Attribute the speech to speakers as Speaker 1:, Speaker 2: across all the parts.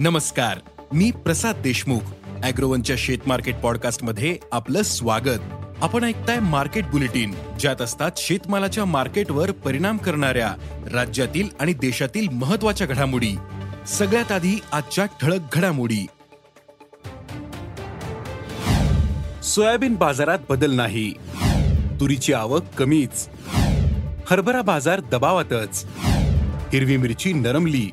Speaker 1: नमस्कार मी प्रसाद देशमुख अॅग्रोवनच्या शेत मार्केट पॉडकास्टमध्ये आपलं स्वागत. आपण ऐकताय मार्केट बुलेटिन ज्यात असतात शेतमालाच्या मार्केटवर परिणाम करणाऱ्या राज्यातील आणि देशातील महत्त्वाच्या घडामोडी. सगळ्यात आधी आजच्या ठळक घडामोडी. सोयाबीन बाजारात बदल नाही. तुरीची आवक कमीच. हरभरा बाजार दबावातच. हिरवी मिरची नरमली.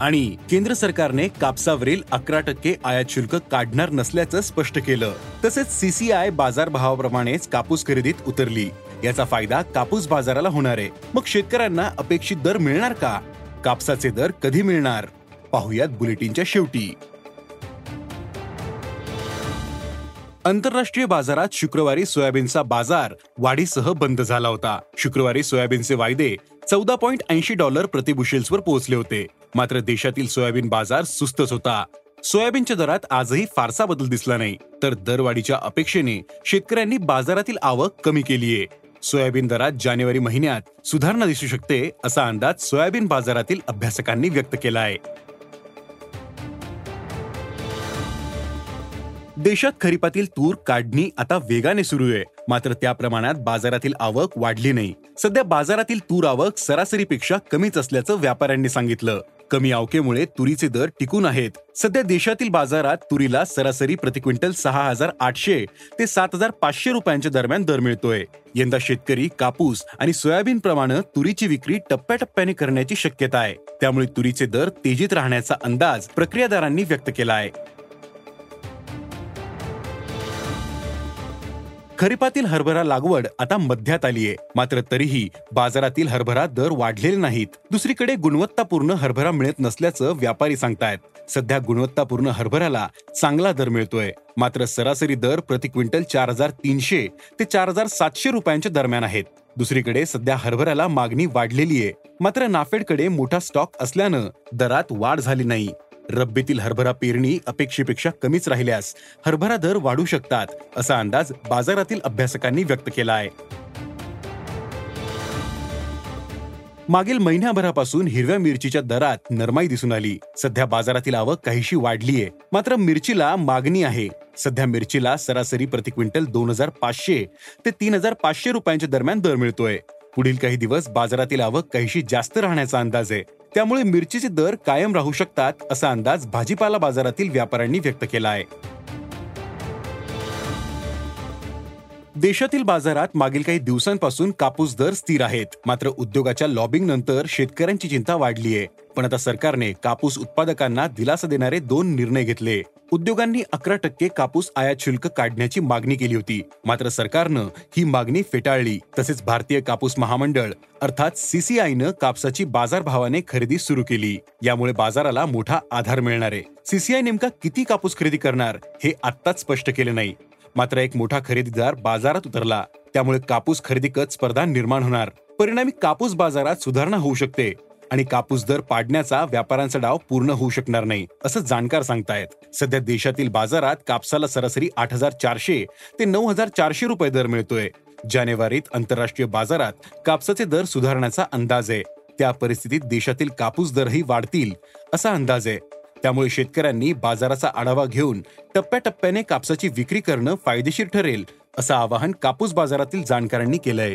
Speaker 1: आणि केंद्र सरकारने कापसावरील अकरा टक्के आयात शुल्क काढणार नसल्याचं स्पष्ट केलं. तसेच सीसीआय बाजारभावाप्रमाणेच कापूस खरेदीत उतरली. याचा फायदा कापूस बाजाराला होणार आहे. मग शेतकऱ्यांना अपेक्षित दर मिळणार का? कापसाचे दर कधी मिळणार? पाहुयात बुलेटिनच्या शेवटी. आंतरराष्ट्रीय बाजारात शुक्रवारी सोयाबीनचा बाजार वाढीसह बंद झाला होता. शुक्रवारी सोयाबीनचे वायदे चौदा पॉईंट ऐंशी डॉलर प्रतिबुशेल्सवर पोहोचले होते. मात्र देशातील सोयाबीन बाजार सुस्तच होता. सोयाबीनच्या दरात आजही फारसा बदल दिसला नाही. तर दरवाढीच्या अपेक्षेने शेतकऱ्यांनी बाजारातील आवक कमी केलीये. सोयाबीन दरात जानेवारी महिन्यात सुधारणा दिसू शकते असा अंदाज सोयाबीन बाजारातील अभ्यासकांनी व्यक्त केला आहे देशात खरीपातील तूर काढणी आता वेगाने सुरू आहे. मात्र त्या प्रमाणात बाजारातील आवक वाढली नाही. सध्या बाजारातील तूर आवक सरासरीपेक्षा कमीच असल्याचं व्यापाऱ्यांनी सांगितलं. कमी आवकेमुळे तुरीचे दर टिकून आहेत. सध्या देशातील बाजारात तुरीला सरासरी प्रति क्विंटल सहा हजार आठशे ते सात हजार पाचशे रुपयांच्या दरम्यान दर मिळतोय. यंदा शेतकरी कापूस आणि सोयाबीन प्रमाणे तुरीची विक्री टप्प्याटप्प्याने करण्याची शक्यता आहे. त्यामुळे तुरीचे दर तेजीत राहण्याचा अंदाज प्रक्रियादारांनी व्यक्त केला आहे. खरीपातील हरभरा लागवड आता मध्यात आलीये मात्र तरीही बाजारातील हरभरा दर वाढलेले नाहीत. दुसरीकडे गुणवत्तापूर्ण हरभरा मिळत नसल्याचं व्यापारी सांगतायत. सध्या गुणवत्तापूर्ण हरभऱ्याला चांगला दर मिळतोय. मात्र सरासरी दर प्रति क्विंटल चार हजार तीनशे ते चार हजार सातशे रुपयांच्या दरम्यान आहेत. दुसरीकडे सध्या हरभऱ्याला मागणी वाढलेली आहे. मात्र नाफेडकडे मोठा स्टॉक असल्यानं दरात वाढ झाली नाही. रब्बीतील हरभरा पेरणी अपेक्षेपेक्षा कमीच राहिल्यास हरभरा दर वाढू शकतात असा अंदाज बाजारातील अभ्यासकांनी व्यक्त केला आहे मागील महिन्याभरापासून हिरव्या मिरचीच्या दरात नरमाई दिसून आली. सध्या बाजारातील आवक काहीशी वाढलीये. मात्र मिरचीला मागणी आहे. सध्या मिरचीला सरासरी प्रति क्विंटल दोन हजार पाचशे ते तीन हजार पाचशे रुपयांच्या दरम्यान दर मिळतोय. पुढील काही दिवस बाजारातील आवक काहीशी जास्त राहण्याचा अंदाज आहे. त्यामुळे मिरचीचे दर कायम राहू शकतात असा अंदाज भाजीपाला बाजारातील व्यापाऱ्यांनी व्यक्त केला आहे. देशातील बाजारात मागील काही दिवसांपासून कापूस दर स्थिर आहेत. मात्र उद्योगाच्या लॉबिंग नंतर शेतकऱ्यांची चिंता वाढली आहे पण आता सरकारने कापूस उत्पादकांना दिलासा देणारे दोन निर्णय घेतले. उद्योगांनी अकरा टक्के कापूस आयात शुल्क काढण्याची मागणी केली होती. मात्र सरकारनं ही मागणी फेटाळली. तसेच भारतीय कापूस महामंडळ अर्थात सीसीआयनं कापसाची बाजारभावाने खरेदी सुरू केली. यामुळे बाजाराला मोठा आधार मिळणार आहे. सीसीआय नेमका किती कापूस खरेदी करणार हे आत्ताच स्पष्ट केले नाही. मात्र एक मोठा खरेदीदार बाजारात उतरला. त्यामुळे कापूस खरेदी कत स्पर्धा निर्माण होणार. परिणामी कापूस बाजारात सुधारणा होऊ शकते. आणि कापूस दर पाडण्याचा व्यापाऱ्यांचा डाव पूर्ण होऊ शकणार नाही असं जाणकार सांगतायत. सध्या देशातील बाजारात कापसाला सरासरी आठ हजार चारशे ते नऊ हजार चारशे रुपये दर मिळतोय. जानेवारीत आंतरराष्ट्रीय बाजारात कापसाचे दर सुधारण्याचा अंदाज आहे. त्या परिस्थितीत देशातील कापूस दरही वाढतील असा अंदाज आहे. त्यामुळे शेतकऱ्यांनी बाजाराचा आढावा घेऊन टप्प्याटप्प्याने कापसाची विक्री करणं फायदेशीर ठरेल असं आवाहन कापूस बाजारातील जाणकारांनी केलंय.